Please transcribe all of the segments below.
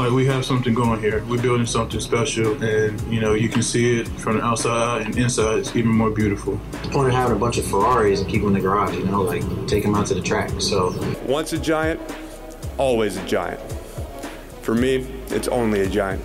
like we have something going here. We're building something special, and you know you can see it from the outside and inside. It's even more beautiful. The point of having a bunch of Ferraris and keep them in the garage, you know, like take them out to the track. So Once a giant, always a giant. For me, it's only a giant.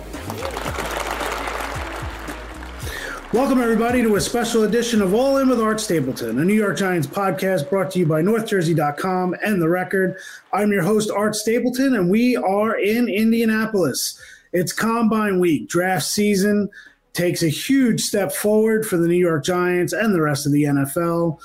Welcome, everybody, to a special edition of All In with Art Stapleton, a New York Giants podcast brought to you by NorthJersey.com and The Record. I'm your host, Art Stapleton, and we are in Indianapolis. It's Combine Week. Draft season takes a huge step forward for the New York Giants and the rest of the NFL.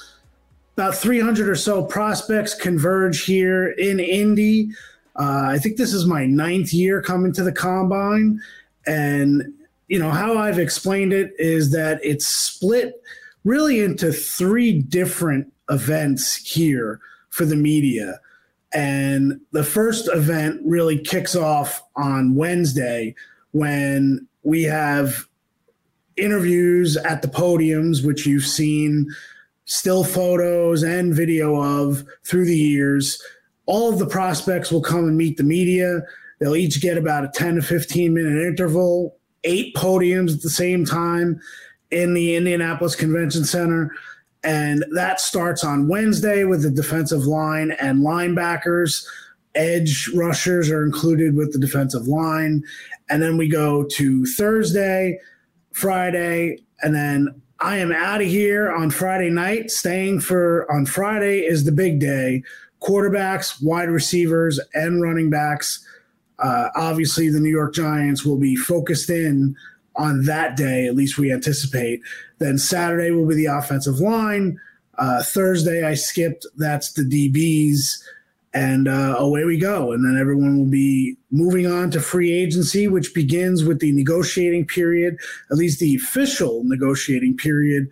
About 300 or so prospects converge here in Indy. Uh, I think this is my ninth year coming to the Combine, and you know how I've explained it is that it's split really into three different events here for the media. And the first event really kicks off on Wednesday when we have interviews at the podiums, which you've seen still photos and video of through the years. All of the prospects will come and meet the media. They'll each get about a 10 to 15 minute interval eight podiums at the same time in the Indianapolis Convention Center. And that starts on Wednesday with the defensive line and linebackers. Edge rushers are included with the defensive line. And then we go to Thursday, Friday, and then I am out of here on Friday night. Staying for on Friday is the big day. Quarterbacks, wide receivers, and running backs uh, obviously, the New York Giants will be focused in on that day, at least we anticipate. Then Saturday will be the offensive line. Uh, Thursday, I skipped. That's the DBs. And uh, away we go. And then everyone will be moving on to free agency, which begins with the negotiating period, at least the official negotiating period,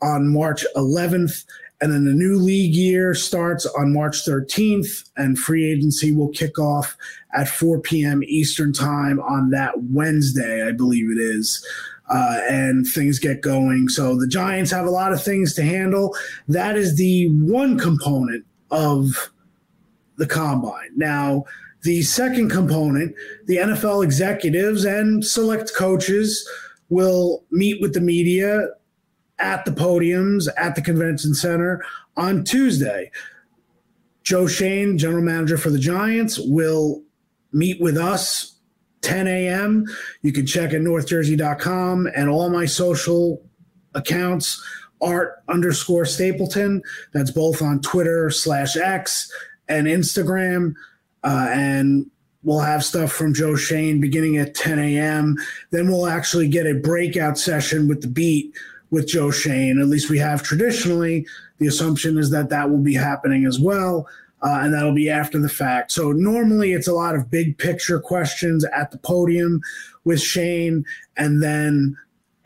on March 11th. And then the new league year starts on March 13th, and free agency will kick off at 4 p.m. Eastern Time on that Wednesday, I believe it is. Uh, and things get going. So the Giants have a lot of things to handle. That is the one component of the combine. Now, the second component, the NFL executives and select coaches will meet with the media at the podiums at the convention center on Tuesday. Joe Schoen, general manager for the Giants, will meet with us 10 a.m. You can check at northjersey.com and all my social accounts, art underscore Stapleton. That's both on Twitter slash X and Instagram. Uh, and we'll have stuff from Joe Schoen beginning at 10 a.m. Then we'll actually get a breakout session with the beat with Joe Schoen. At least we have traditionally. The assumption is that that will be happening as well. Uh, and that'll be after the fact. So normally it's a lot of big picture questions at the podium with Schoen, and then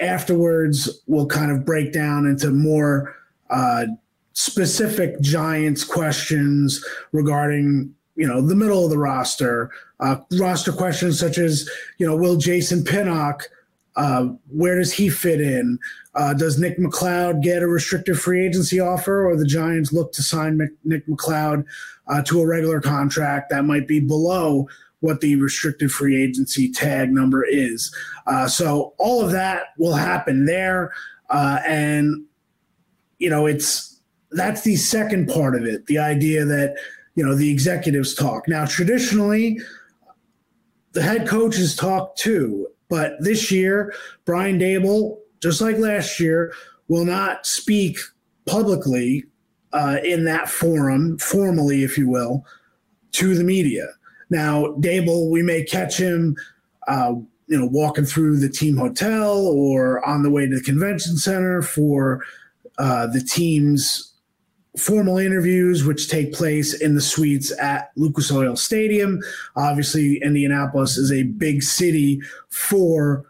afterwards we'll kind of break down into more uh, specific Giants questions regarding you know the middle of the roster, uh, roster questions such as you know will Jason Pinnock uh, where does he fit in? Uh, does Nick McCloud get a restricted free agency offer, or the Giants look to sign Nick McCloud uh, to a regular contract that might be below what the restricted free agency tag number is? Uh, so all of that will happen there, uh, and you know it's that's the second part of it. The idea that you know the executives talk now. Traditionally, the head coaches talk too, but this year, Brian Daboll, just like last year, will not speak publicly uh, in that forum, formally, if you will, to the media. Now, Daboll, we may catch him, uh, you know, walking through the team hotel or on the way to the convention center for uh, the team's formal interviews, which take place in the suites at Lucas Oil Stadium. Obviously, Indianapolis is a big city for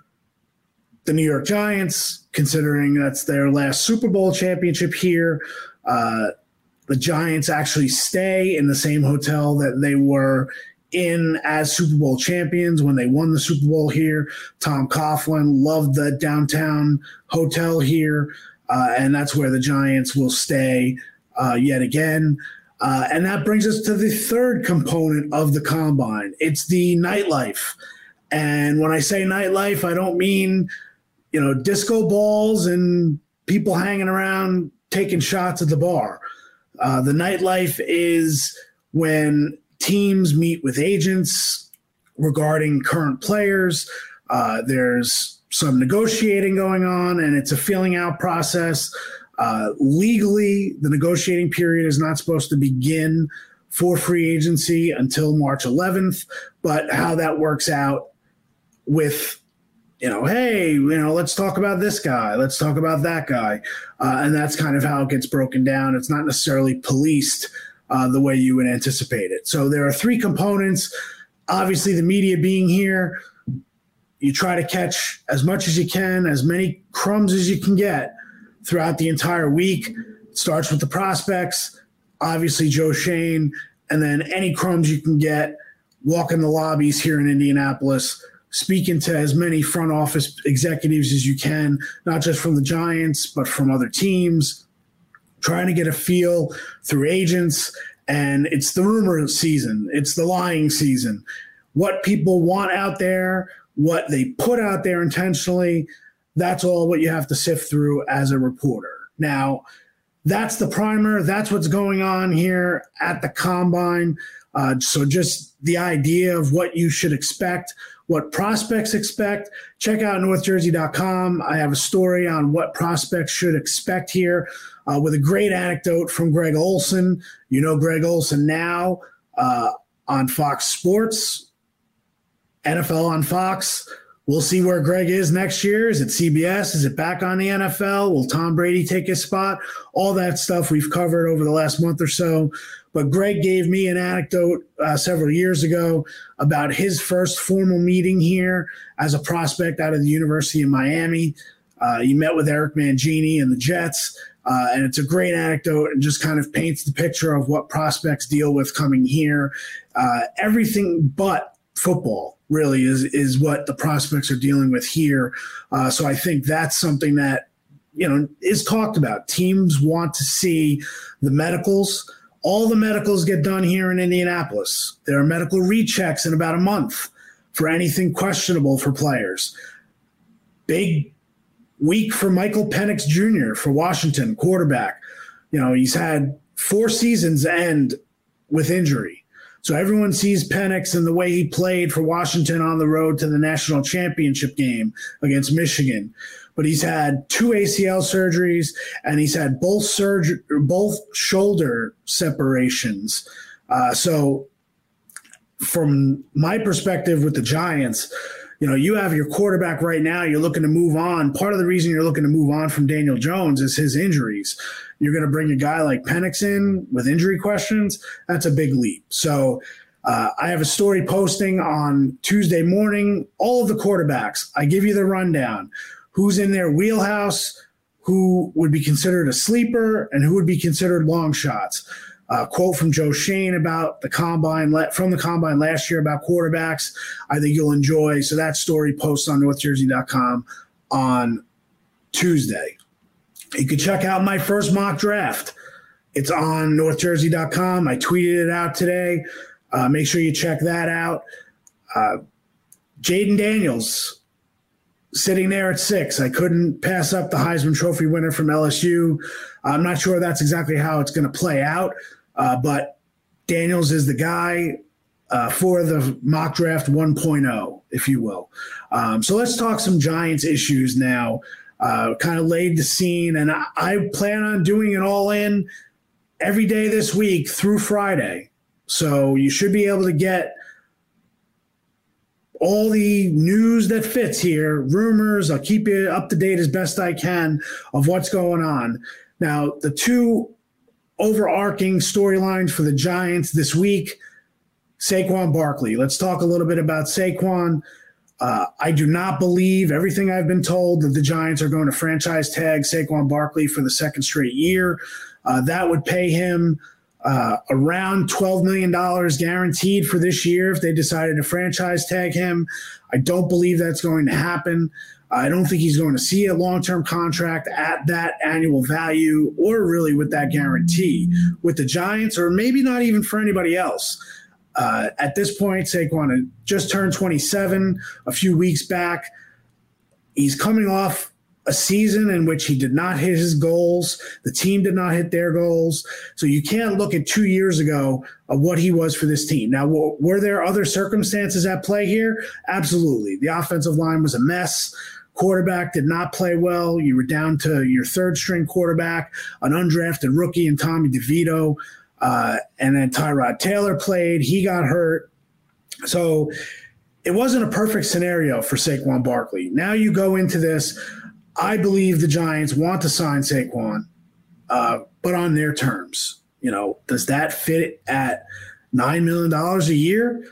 the New York Giants, considering that's their last Super Bowl championship here. Uh, the Giants actually stay in the same hotel that they were in as Super Bowl champions when they won the Super Bowl here. Tom Coughlin loved the downtown hotel here, uh, and that's where the Giants will stay uh, yet again. Uh, and that brings us to the third component of the combine it's the nightlife. And when I say nightlife, I don't mean, you know, disco balls and people hanging around taking shots at the bar. Uh, the nightlife is when teams meet with agents regarding current players. Uh, there's some negotiating going on, and it's a feeling out process. Uh, legally, the negotiating period is not supposed to begin for free agency until March 11th, but how that works out with you know, hey, you know, let's talk about this guy, let's talk about that guy, uh, and that's kind of how it gets broken down. It's not necessarily policed uh, the way you would anticipate it. So there are three components. Obviously, the media being here, you try to catch as much as you can, as many crumbs as you can get throughout the entire week. It starts with the prospects, obviously Joe Schoen, and then any crumbs you can get. Walk in the lobbies here in Indianapolis speaking to as many front office executives as you can, not just from the Giants, but from other teams, trying to get a feel through agents. And it's the rumor season, it's the lying season. What people want out there, what they put out there intentionally, that's all what you have to sift through as a reporter. Now, that's the primer. That's what's going on here at the combine. Uh, so, just the idea of what you should expect what prospects expect. Check out northjersey.com. I have a story on what prospects should expect here uh, with a great anecdote from Greg Olsen. You know Greg Olsen now uh, on Fox Sports, NFL on Fox. We'll see where Greg is next year. Is it CBS? Is it back on the NFL? Will Tom Brady take his spot? All that stuff we've covered over the last month or so. But Greg gave me an anecdote uh, several years ago about his first formal meeting here as a prospect out of the University of Miami. Uh, he met with Eric Mangini and the Jets. Uh, and it's a great anecdote and just kind of paints the picture of what prospects deal with coming here. Uh, everything but football really is is what the prospects are dealing with here. Uh, so I think that's something that you know is talked about. Teams want to see the medicals. All the medicals get done here in Indianapolis. There are medical rechecks in about a month for anything questionable for players. Big week for Michael Penix Jr. for Washington, quarterback. You know, he's had four seasons end with injury. So everyone sees Penix and the way he played for Washington on the road to the national championship game against Michigan but he's had two ACL surgeries and he's had both both shoulder separations. Uh, so, from my perspective with the Giants, you know, you have your quarterback right now. You're looking to move on. Part of the reason you're looking to move on from Daniel Jones is his injuries. You're going to bring a guy like Penix in with injury questions. That's a big leap. So, uh, I have a story posting on Tuesday morning. All of the quarterbacks. I give you the rundown who's in their wheelhouse, who would be considered a sleeper, and who would be considered long shots. Uh, quote from Joe Schoen about the combine from the combine last year about quarterbacks. I think you'll enjoy. So that story posts on NorthJersey.com on Tuesday. You can check out my first mock draft. It's on NorthJersey.com. I tweeted it out today. Uh, make sure you check that out. Uh, Jayden Daniels sitting there at six. I couldn't pass up the Heisman Trophy winner from LSU. I'm not sure that's exactly how it's going to play out, uh, but Daniels is the guy uh, for the mock draft 1.0, if you will. Um, so let's talk some Giants issues now. Uh, kind of laid the scene, and I, I plan on doing it all in every day this week through Friday. So you should be able to get all the news that fits here, rumors. I'll keep you up to date as best I can of what's going on. Now, the two overarching storylines for the Giants this week Saquon Barkley. Let's talk a little bit about Saquon. Uh, I do not believe everything I've been told that the Giants are going to franchise tag Saquon Barkley for the second straight year. Uh, that would pay him uh, around $12 million guaranteed for this year if they decided to franchise tag him. I don't believe that's going to happen. I don't think he's going to see a long term contract at that annual value or really with that guarantee with the Giants or maybe not even for anybody else. Uh, at this point, Saquon had just turned 27 a few weeks back. He's coming off a season in which he did not hit his goals. The team did not hit their goals. So you can't look at two years ago of what he was for this team. Now, were there other circumstances at play here? Absolutely. The offensive line was a mess. Quarterback did not play well. You were down to your third string quarterback, an undrafted rookie, and Tommy DeVito. Uh, and then Tyrod Taylor played. He got hurt. So it wasn't a perfect scenario for Saquon Barkley. Now you go into this I believe the Giants want to sign Saquon, uh, but on their terms. You know, does that fit at nine million dollars a year?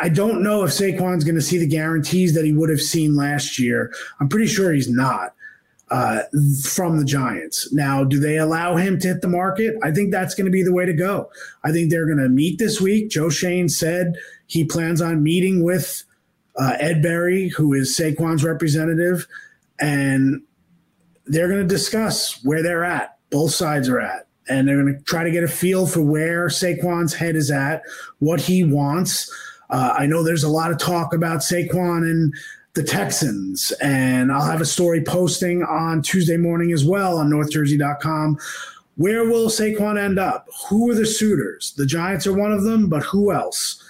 I, don't know if Saquon's going to see the guarantees that he would have seen last year. I'm pretty sure he's not uh, from the Giants. Now, do they allow him to hit the market? I think that's going to be the way to go. I think they're going to meet this week. Joe Schoen said he plans on meeting with uh, Ed Berry, who is Saquon's representative and they're going to discuss where they're at. Both sides are at, and they're going to try to get a feel for where Saquon's head is at, what he wants. Uh, I know there's a lot of talk about Saquon and the Texans, and I'll have a story posting on Tuesday morning as well on NorthJersey.com. Where will Saquon end up? Who are the suitors? The Giants are one of them, but who else?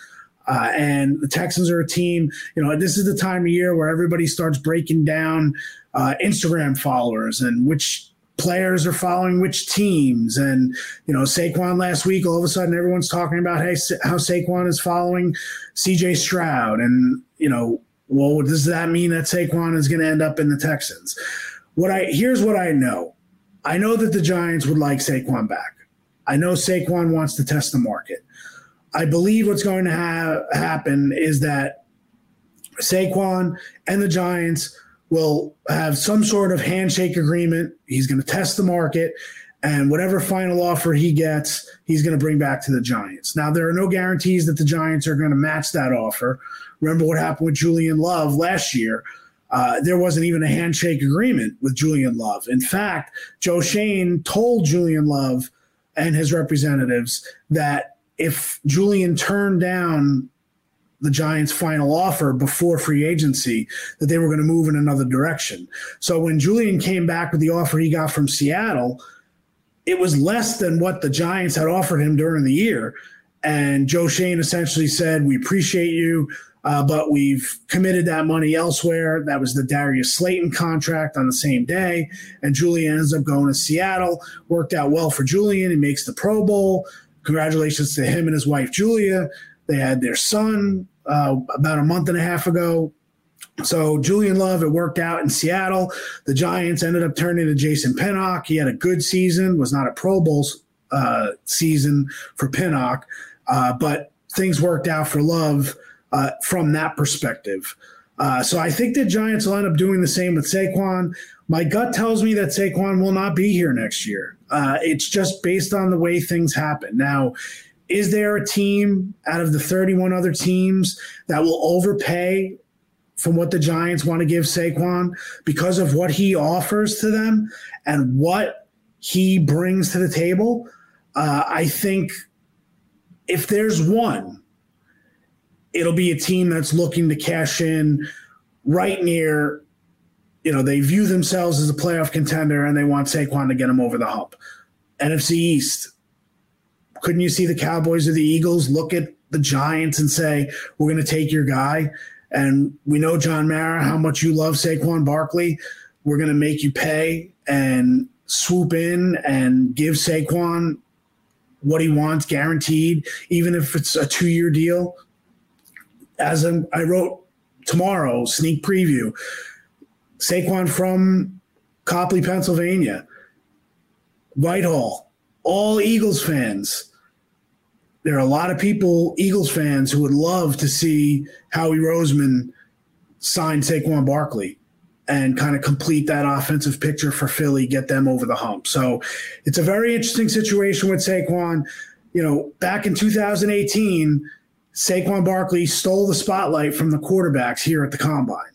Uh, and the Texans are a team, you know, this is the time of year where everybody starts breaking down uh, Instagram followers and which players are following which teams. And, you know, Saquon last week, all of a sudden everyone's talking about hey, how Saquon is following CJ Stroud. And, you know, well, does that mean that Saquon is going to end up in the Texans? What I here's what I know. I know that the Giants would like Saquon back. I know Saquon wants to test the market. I believe what's going to ha- happen is that Saquon and the Giants will have some sort of handshake agreement. He's going to test the market, and whatever final offer he gets, he's going to bring back to the Giants. Now, there are no guarantees that the Giants are going to match that offer. Remember what happened with Julian Love last year. Uh, there wasn't even a handshake agreement with Julian Love. In fact, Joe Schoen told Julian Love and his representatives that if Julian turned down the Giants' final offer before free agency, that they were going to move in another direction. So when Julian came back with the offer he got from Seattle, it was less than what the Giants had offered him during the year. And Joe Schoen essentially said, We appreciate you, uh, but we've committed that money elsewhere. That was the Darius Slayton contract on the same day. And Julian ends up going to Seattle. Worked out well for Julian. He makes the Pro Bowl. Congratulations to him and his wife, Julia. They had their son uh, about a month and a half ago. So Julian Love, it worked out in Seattle. The Giants ended up turning to Jason Pinnock. He had a good season, was not a Pro Bowl uh, season for Pinnock, uh, but things worked out for Love uh, from that perspective. Uh, so I think the Giants will end up doing the same with Saquon. My gut tells me that Saquon will not be here next year. Uh, it's just based on the way things happen. Now, is there a team out of the 31 other teams that will overpay from what the Giants want to give Saquon because of what he offers to them and what he brings to the table? Uh, I think if there's one, it'll be a team that's looking to cash in right near you know, they view themselves as a playoff contender and they want Saquon to get them over the hump. NFC East. Couldn't you see the Cowboys or the Eagles look at the Giants and say, we're going to take your guy? And we know, John Mara, how much you love Saquon Barkley. We're going to make you pay and swoop in and give Saquon what he wants guaranteed, even if it's a two year deal. As I wrote tomorrow, sneak preview, Saquon from Coplay, Pennsylvania, Whitehall, all Eagles fans. There are a lot of people, Eagles fans, who would love to see Howie Roseman sign Saquon Barkley and kind of complete that offensive picture for Philly, get them over the hump. So it's a very interesting situation with Saquon. You know, back in 2018, Saquon Barkley stole the spotlight from the quarterbacks here at the combine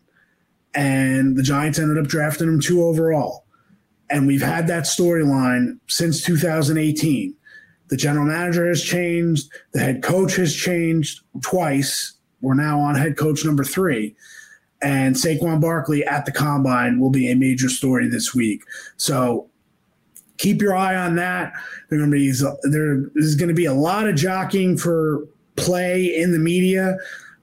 and the Giants ended up drafting him two overall. And we've had that storyline since 2018. The general manager has changed. The head coach has changed twice. We're now on head coach number three. And Saquon Barkley at the combine will be a major story this week. So keep your eye on that. There is going to be a lot of jockeying for play in the media.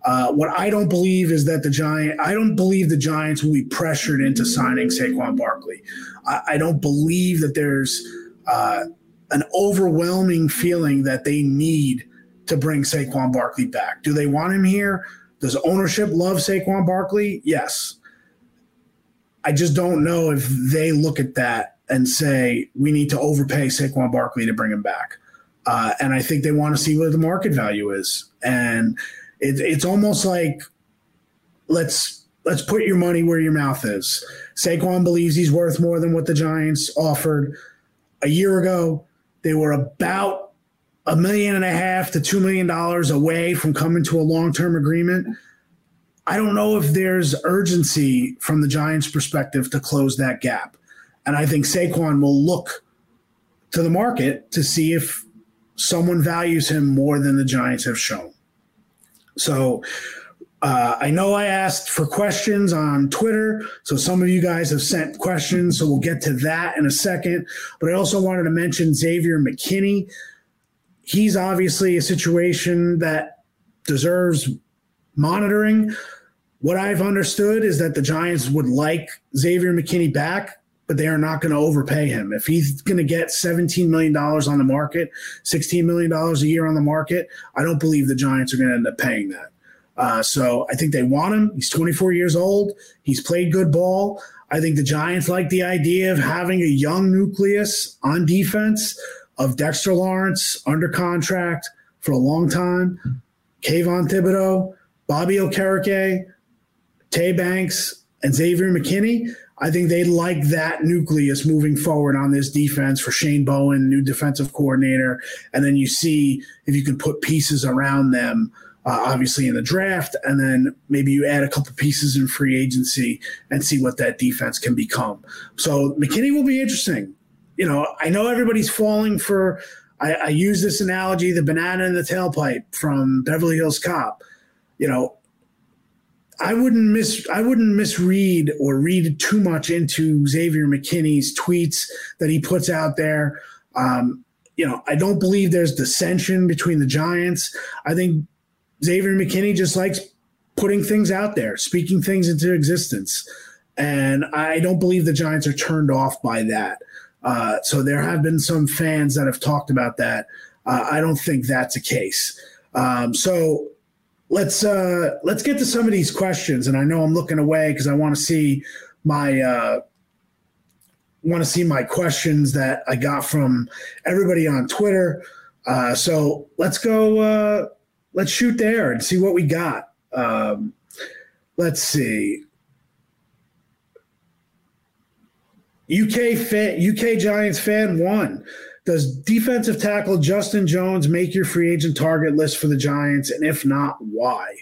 Uh, what I don't believe is that the Giant. I don't believe the Giants will be pressured into signing Saquon Barkley. I, I don't believe that there's uh, an overwhelming feeling that they need to bring Saquon Barkley back. Do they want him here? Does ownership love Saquon Barkley? Yes. I just don't know if they look at that and say we need to overpay Saquon Barkley to bring him back. Uh, and I think they want to see what the market value is. And it, it's almost like let's let's put your money where your mouth is. Saquon believes he's worth more than what the Giants offered a year ago. They were about a million and a half to two million dollars away from coming to a long term agreement. I don't know if there's urgency from the Giants' perspective to close that gap. And I think Saquon will look to the market to see if someone values him more than the Giants have shown. So uh, I know I asked for questions on Twitter, so some of you guys have sent questions, so we'll get to that in a second. But I also wanted to mention Xavier McKinney. He's obviously a situation that deserves monitoring. What I've understood is that the Giants would like Xavier McKinney back but they are not going to overpay him. If he's going to get $17 million on the market, $16 million a year on the market, I don't believe the Giants are going to end up paying that. Uh, so I think they want him. He's 24 years old. He's played good ball. I think the Giants like the idea of having a young nucleus on defense of Dexter Lawrence under contract for a long time, Kayvon Thibodeaux, Bobby Okereke, Tay Banks, and Xavier McKinney. I think they like that nucleus moving forward on this defense for Shane Bowen, new defensive coordinator. And then you see if you can put pieces around them, uh, obviously in the draft, and then maybe you add a couple pieces in free agency and see what that defense can become. So McKinney will be interesting. You know, I know everybody's falling for, I, I use this analogy, the banana in the tailpipe from Beverly Hills Cop. You know, I wouldn't miss I wouldn't misread or read too much into Xavier McKinney's tweets that he puts out there. Um, you know, I don't believe there's dissension between the Giants. I think Xavier McKinney just likes putting things out there, speaking things into existence. And I don't believe the Giants are turned off by that. Uh, so there have been some fans that have talked about that. Uh, I don't think that's a case. Um, so let's uh, let's get to some of these questions. And I know I'm looking away because I want to see my uh, want to see my questions that I got from everybody on Twitter. Uh, so let's go. Let's shoot there and see what we got. Um, let's see. UK fan, UK Giants fan one. Does defensive tackle Justin Jones make your free agent target list for the Giants? And if not, why?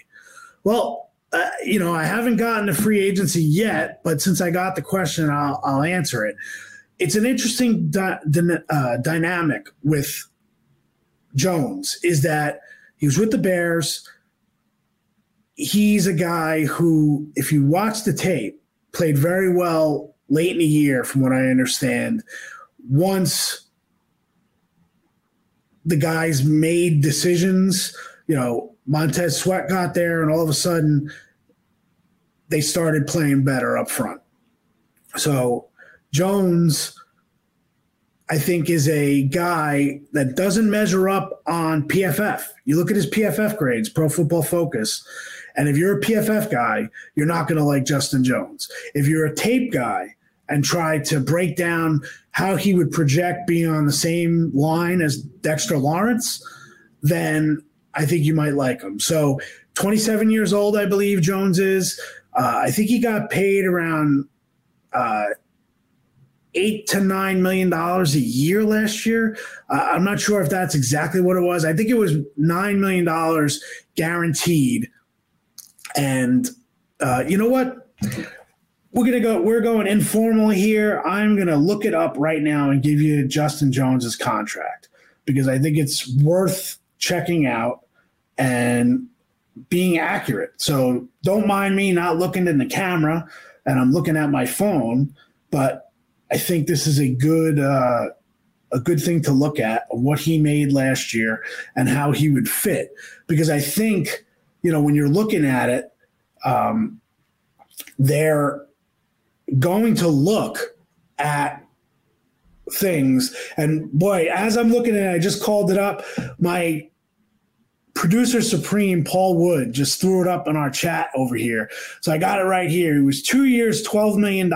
Well, uh, you know, I haven't gotten to free agency yet, but since I got the question, I'll, I'll answer it. It's an interesting di- uh, dynamic with Jones is that he was with the Bears. He's a guy who, if you watch the tape, played very well late in the year, from what I understand. Once the guys made decisions. You know, Montez Sweat got there, and all of a sudden they started playing better up front. So Jones, I think, is a guy that doesn't measure up on PFF. You look at his PFF grades, Pro Football Focus, and if you're a PFF guy, you're not going to like Justin Jones. If you're a tape guy and try to break down how he would project being on the same line as Dexter Lawrence, then I think you might like him. So, 27 years old, I believe Jones is. Uh, I think he got paid around uh, eight to nine million dollars a year last year. Uh, I'm not sure if that's exactly what it was. I think it was nine million dollars guaranteed. And uh, you know what? we're gonna go we're going informal here i'm gonna look it up right now and give you justin jones's contract because I think it's worth checking out and being accurate. So don't mind me not looking in the camera and I'm looking at my phone, but I think this is a good uh, a good thing to look at what he made last year and how he would fit. Because I think you know when you're looking at it, um, they're going to look at things. And boy as i'm looking at it i just called it up. My producer supreme Paul Wood just threw it up in our chat over here. So I got it right here. It was two years, $12 million.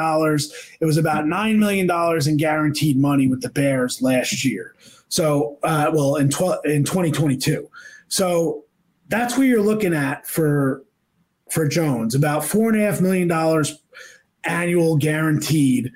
It was about $9 million in guaranteed money with the Bears last year. So, uh, well, in, tw- in 2022. So that's where you're looking at for for Jones, about four and a half million dollars annual guaranteed.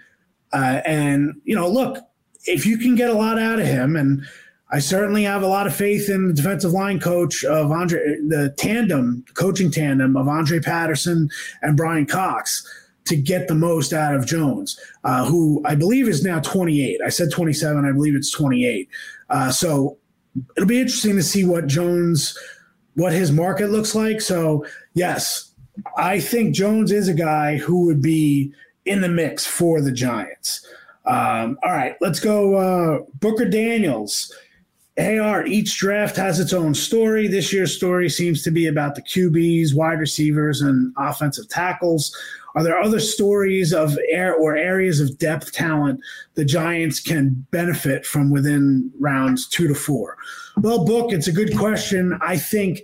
Uh, and you know, look, if you can get a lot out of him, and I certainly have a lot of faith in the defensive line coach of Andre, the tandem, coaching tandem of Andre Patterson and Brian Cox to get the most out of Jones, uh, who I believe is now 28. I said 27, I believe it's 28. Uh, so it'll be interesting to see what Jones, what his market looks like. So, yes, I think Jones is a guy who would be in the mix for the Giants. Um, all right, let's go. Uh, Booker Daniels Art, each draft has its own story. This year's story seems to be about the QBs, wide receivers, and offensive tackles. Are there other stories of air or areas of depth talent the Giants can benefit from within rounds two to four? Well, Book, it's a good question. I think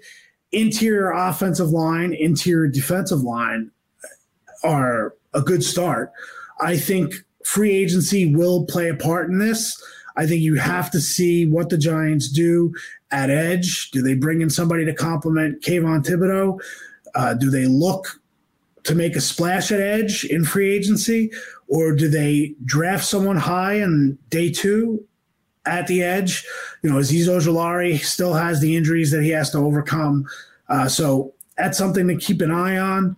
interior offensive line, interior defensive line are a good start. I think free agency will play a part in this. I think you have to see what the Giants do at edge. Do they bring in somebody to complement Kayvon Thibodeaux? Uh, do they look to make a splash at edge in free agency, or do they draft someone high in day two at the edge? You know, Azeez Ojulari still has the injuries that he has to overcome, uh, so that's something to keep an eye on.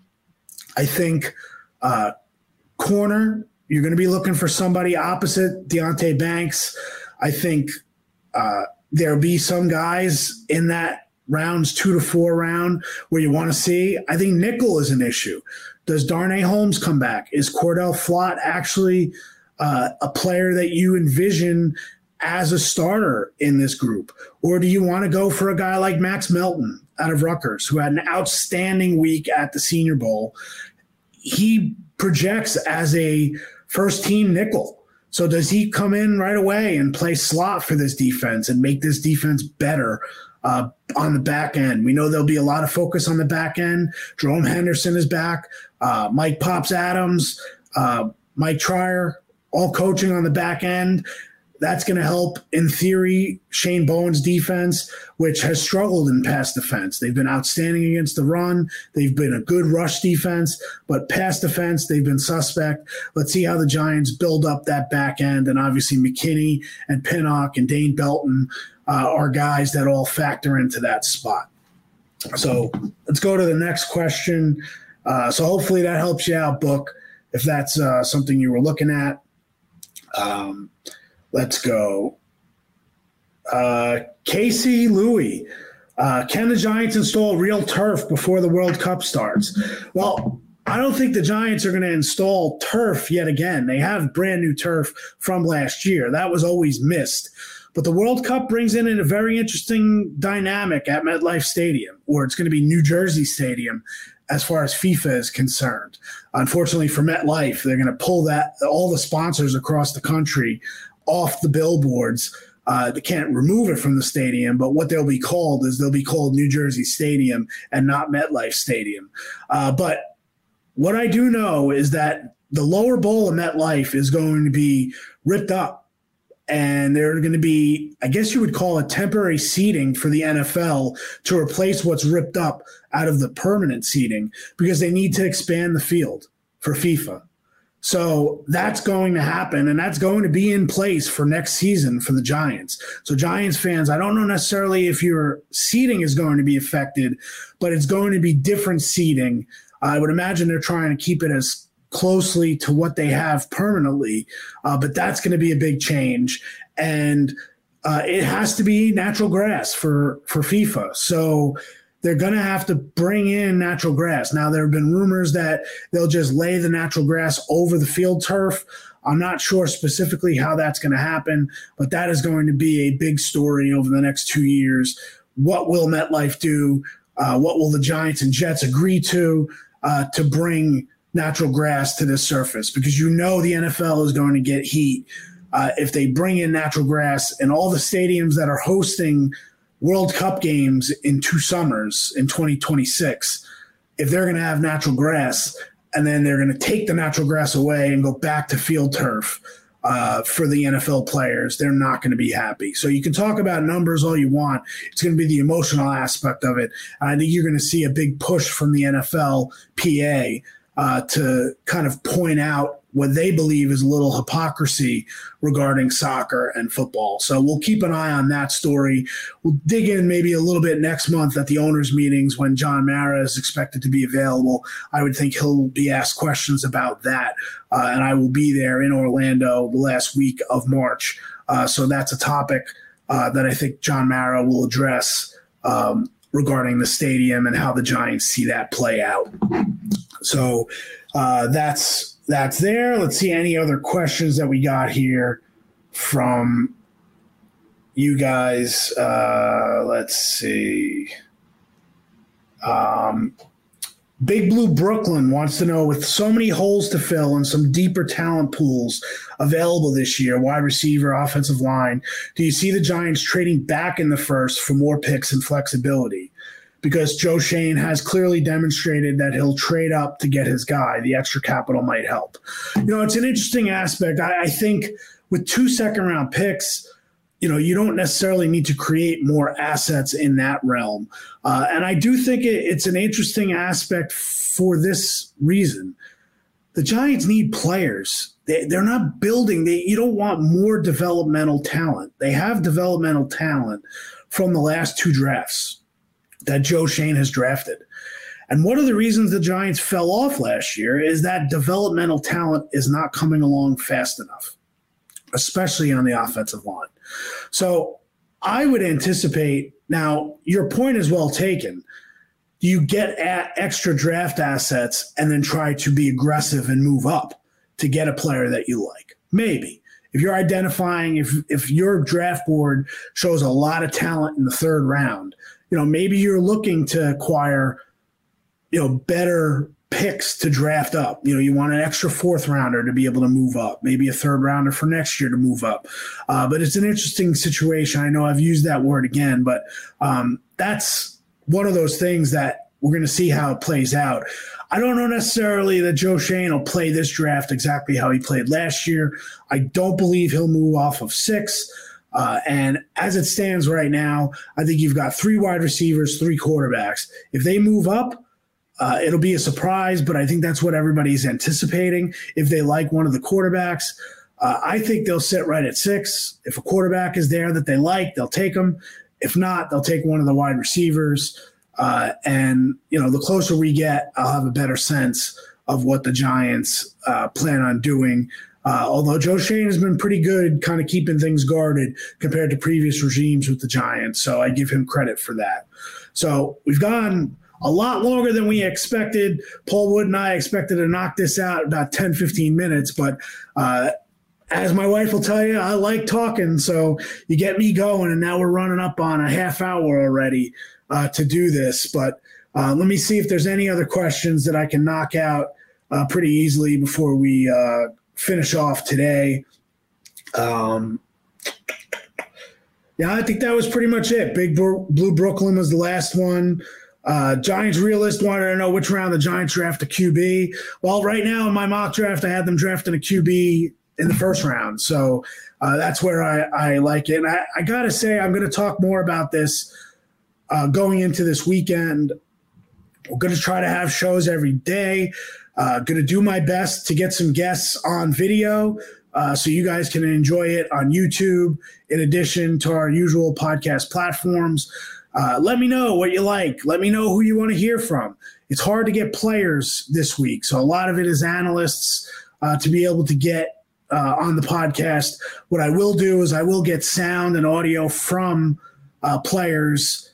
I think uh, corner you're going to be looking for somebody opposite Deonte Banks. I think uh, there'll be some guys in that rounds two to four round where you want to see. I think nickel is an issue. Does Darnay Holmes come back? Is Cor'Dale Flott actually uh, a player that you envision as a starter in this group? Or do you want to go for a guy like Max Melton out of Rutgers, who had an outstanding week at the Senior Bowl? He projects as a first team nickel. So does he come in right away and play slot for this defense and make this defense better uh, on the back end? We know there'll be a lot of focus on the back end. Jerome Henderson is back. Uh, Mike Pops Adams, uh, Mike Treier, all coaching on the back end. That's going to help, in theory, Shane Bowen's defense, which has struggled in pass defense. They've been outstanding against the run. They've been a good rush defense, but pass defense, they've been suspect. Let's see how the Giants build up that back end. And obviously, McKinney and Pinnock and Dane Belton uh, are guys that all factor into that spot. So let's go to the next question. Uh, so hopefully that helps you out, Book, if that's uh, something you were looking at. Um, Let's go. Uh, Casey Louie. Uh, can the Giants install real turf before the World Cup starts? Well, I don't think the Giants are going to install turf yet again. They have brand new turf from last year. That was always missed. But the World Cup brings in a very interesting dynamic at MetLife Stadium, or it's going to be New Jersey Stadium as far as FIFA is concerned. Unfortunately for MetLife, they're going to pull that all the sponsors across the country off the billboards. Uh, they can't remove it from the stadium, but what they'll be called is they'll be called New Jersey Stadium and not MetLife Stadium. Uh, but what I do know is that the lower bowl of MetLife is going to be ripped up. And they're going to be, I guess you would call it temporary seating for the NFL to replace what's ripped up out of the permanent seating because they need to expand the field for FIFA. So that's going to happen, and that's going to be in place for next season for the Giants. So, Giants fans, I don't know necessarily if your seating is going to be affected, but it's going to be different seating. I would imagine they're trying to keep it as closely to what they have permanently, uh, but that's going to be a big change. And uh, it has to be natural grass for for FIFA. So they're going to have to bring in natural grass. Now there have been rumors that they'll just lay the natural grass over the field turf. I'm not sure specifically how that's going to happen, but that is going to be a big story over the next two years. What will MetLife do? Uh, what will the Giants and Jets agree to uh, to bring natural grass to this surface? Because you know the NFL is going to get heat uh, if they bring in natural grass and all the stadiums that are hosting World Cup games in two summers in 2026, if they're going to have natural grass and then they're going to take the natural grass away and go back to field turf uh, for the NFL players, they're not going to be happy. So you can talk about numbers all you want. It's going to be the emotional aspect of it. I think you're going to see a big push from the NFL PA uh, to kind of point out what they believe is a little hypocrisy regarding soccer and football. So we'll keep an eye on that story. We'll dig in maybe a little bit next month at the owners' meetings when John Mara is expected to be available. I would think he'll be asked questions about that. Uh, and I will be there in Orlando the last week of March. Uh, so that's a topic uh, that I think John Mara will address. Um, regarding the stadium and how the Giants see that play out. So uh, that's that's there. Let's see any other questions that we got here from you guys. Uh, let's see. Um, Big Blue Brooklyn wants to know with so many holes to fill and some deeper talent pools available this year, wide receiver, offensive line, do you see the Giants trading back in the first for more picks and flexibility? Because Joe Schoen has clearly demonstrated that he'll trade up to get his guy. The extra capital might help. You know, it's an interesting aspect. I, I think with two second round picks, you know, you don't necessarily need to create more assets in that realm. Uh, and I do think it, it's an interesting aspect for this reason. The Giants need players. They, they're not building. They, you don't want more developmental talent. They have developmental talent from the last two drafts that Joe Schoen has drafted. And one of the reasons the Giants fell off last year is that developmental talent is not coming along fast enough, especially on the offensive line. So I would anticipate now, your point is well taken. You get at extra draft assets and then try to be aggressive and move up to get a player that you like? Maybe. If you're identifying, if, if your draft board shows a lot of talent in the third round, you know, maybe you're looking to acquire, you know, better picks to draft up. You know, you want an extra fourth rounder to be able to move up, maybe a third rounder for next year to move up. Uh, but it's an interesting situation. I know I've used that word again, but um, that's one of those things that we're going to see how it plays out. I don't know necessarily that Joe Schoen will play this draft exactly how he played last year. I don't believe he'll move off of six. Uh, and as it stands right now, I think you've got three wide receivers, three quarterbacks. If they move up, uh, it'll be a surprise, but I think that's what everybody's anticipating. If they like one of the quarterbacks, uh, I think they'll sit right at six. If a quarterback is there that they like, they'll take them. If not, they'll take one of the wide receivers. Uh, and you know, the closer we get, I'll have a better sense of what the Giants uh, plan on doing. Uh, although Joe Schoen has been pretty good, kind of keeping things guarded compared to previous regimes with the Giants. So I give him credit for that. So we've gone a lot longer than we expected. Paul Wood and I expected to knock this out about 10, 15 minutes, but uh, as my wife will tell you, I like talking. So you get me going, and now we're running up on a half hour already uh, to do this. But uh, let me see if there's any other questions that I can knock out uh, pretty easily before we uh, finish off today. Um, yeah, I think that was pretty much it. Big Blue Brooklyn was the last one. Uh, Giants realist wanted to know which round the Giants draft a QB. Well, right now in my mock draft, I had them drafting a QB in the first round. So uh, that's where I, I, like it. And I, I got to say, I'm going to talk more about this uh, going into this weekend. We're going to try to have shows every day. Uh, going to do my best to get some guests on video uh, so you guys can enjoy it on YouTube in addition to our usual podcast platforms. Uh, let me know what you like. Let me know who you want to hear from. It's hard to get players this week, so a lot of it is analysts uh, to be able to get uh, on the podcast. What I will do is I will get sound and audio from uh, players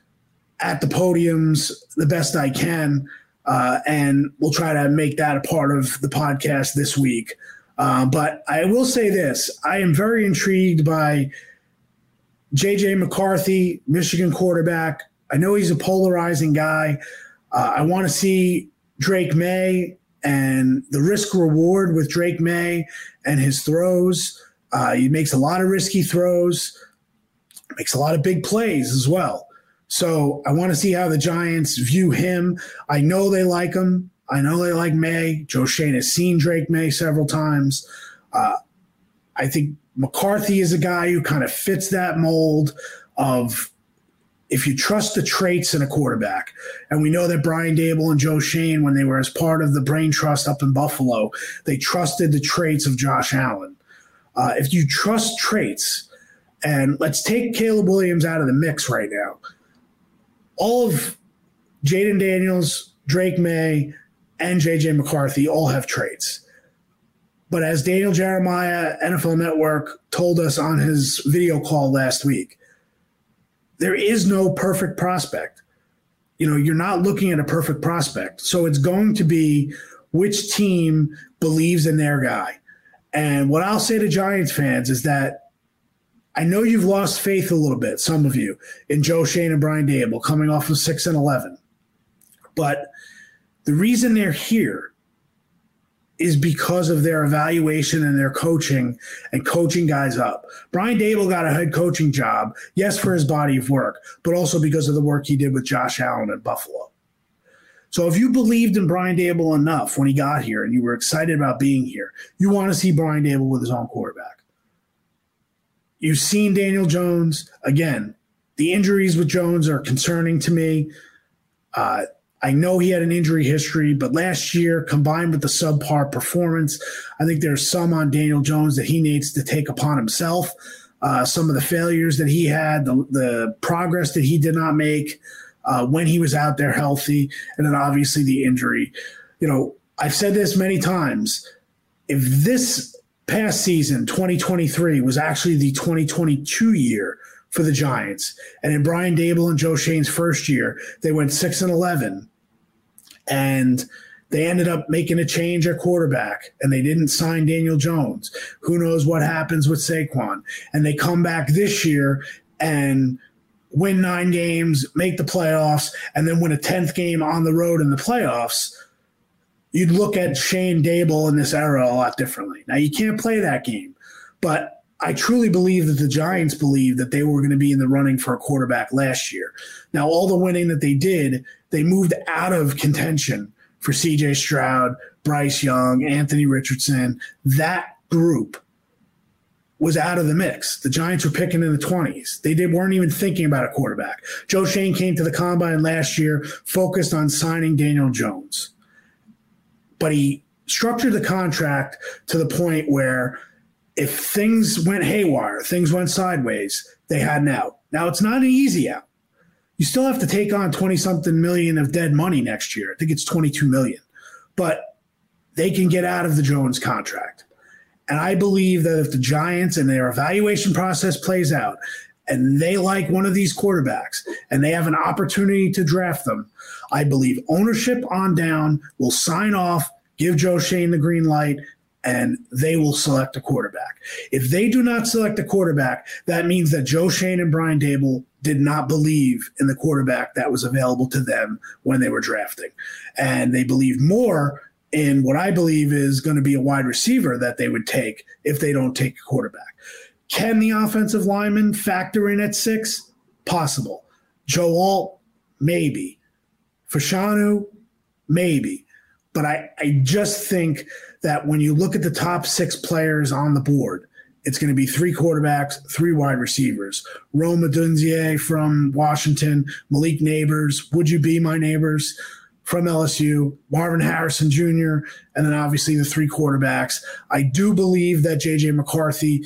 at the podiums the best I can, uh, and we'll try to make that a part of the podcast this week. Uh, but I will say this: I am very intrigued by JJ McCarthy, Michigan quarterback. I know he's a polarizing guy. Uh, I want to see Drake Maye and the risk reward with Drake Maye and his throws. Uh, he makes a lot of risky throws, makes a lot of big plays as well. So I want to see how the Giants view him. I know they like him. I know they like Maye. Joe Schoen has seen Drake Maye several times. Uh, I think McCarthy is a guy who kind of fits that mold of if you trust the traits in a quarterback, and we know that Brian Daboll and Joe Schoen, when they were as part of the Brain Trust up in Buffalo, they trusted the traits of Josh Allen. Uh, if you trust traits, and let's take Caleb Williams out of the mix right now, all of Jayden Daniels, Drake Maye, and JJ McCarthy all have traits. But as Daniel Jeremiah, NFL Network, told us on his video call last week, there is no perfect prospect. You know, you're not looking at a perfect prospect. So it's going to be which team believes in their guy. And what I'll say to Giants fans is that I know you've lost faith a little bit, some of you, in Joe Schoen and Brian Daboll coming off of 6 and 11. But the reason they're here is because of their evaluation and their coaching and coaching guys up. Brian Daboll got a head coaching job, yes, for his body of work, but also because of the work he did with Josh Allen at Buffalo. So if you believed in Brian Daboll enough when he got here and you were excited about being here, you want to see Brian Daboll with his own quarterback. You've seen Daniel Jones. Again, the injuries with Jones are concerning to me. Uh, I know he had an injury history, but last year, combined with the subpar performance, I think there's some on Daniel Jones that he needs to take upon himself. Uh, some of the failures that he had, the, the progress that he did not make uh, when he was out there healthy, and then obviously the injury. You know, I've said this many times. If this past season, 2023, was actually the 2022 year for the Giants. And in Brian Daboll and Joe Schoen's first year, they went six and eleven, and they ended up making a change at quarterback, and they didn't sign Daniel Jones. Who knows what happens with Saquon? And they come back this year and win nine games, make the playoffs, and then win a tenth game on the road in the playoffs. You'd look at Schoen Daboll in this era a lot differently. Now you can't play that game, but I truly believe that the Giants believed that they were going to be in the running for a quarterback last year. Now, all the winning that they did, they moved out of contention for CJ Stroud, Bryce Young, Anthony Richardson. That group was out of the mix. The Giants were picking in the 20s. They did, weren't even thinking about a quarterback. Joe Schoen came to the combine last year, focused on signing Daniel Jones. But he structured the contract to the point where if things went haywire, things went sideways, they had an out. Now it's not an easy out. You still have to take on 20 something million of dead money next year. I think it's 22 million. But they can get out of the Jones contract. And I believe that if the Giants and their evaluation process plays out and they like one of these quarterbacks and they have an opportunity to draft them, I believe ownership on down will sign off, give Joe Schoen the green light, and they will select a quarterback. If they do not select a quarterback, that means that Joe Schoen and Brian Daboll did not believe in the quarterback that was available to them when they were drafting. And they believed more in what I believe is going to be a wide receiver that they would take if they don't take a quarterback. Can the offensive lineman factor in at six? Possible. Joe Alt, maybe. Fashanu, maybe. But I, I just think that when you look at the top six players on the board, it's going to be three quarterbacks, three wide receivers. Rome Odunze from Washington, Malik Nabers, Would You Be My Neighbors from LSU, Marvin Harrison Jr., and then obviously the three quarterbacks. I do believe that JJ McCarthy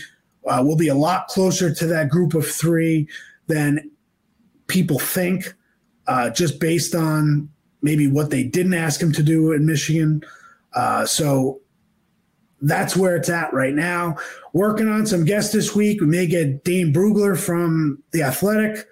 uh, will be a lot closer to that group of three than people think, uh, just based on maybe what they didn't ask him to do in Michigan. Uh, so that's where it's at right now. Working on some guests this week. We may get Dane Brugler from The Athletic.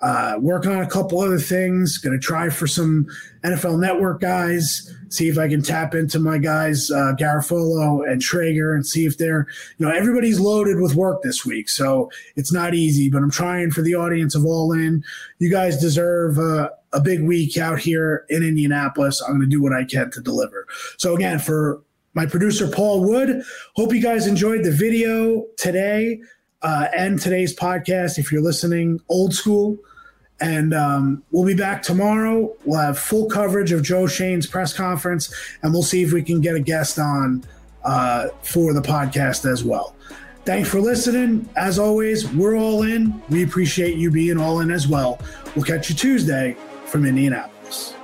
Uh, working on a couple other things. Going to try for some NFL Network guys. See if I can tap into my guys uh, Garafolo and Traeger, and see if they're you know everybody's loaded with work this week, so it's not easy. But I'm trying for the audience of All In. You guys deserve. Uh, a big week out here in Indianapolis. I'm going to do what I can to deliver. So, again, for my producer, Paul Wood, hope you guys enjoyed the video today uh, and today's podcast. If you're listening old school, and um, we'll be back tomorrow. We'll have full coverage of Joe Schoen's press conference, and we'll see if we can get a guest on uh, for the podcast as well. Thanks for listening. As always, we're all in. We appreciate you being all in as well. We'll catch you Tuesday from Indianapolis.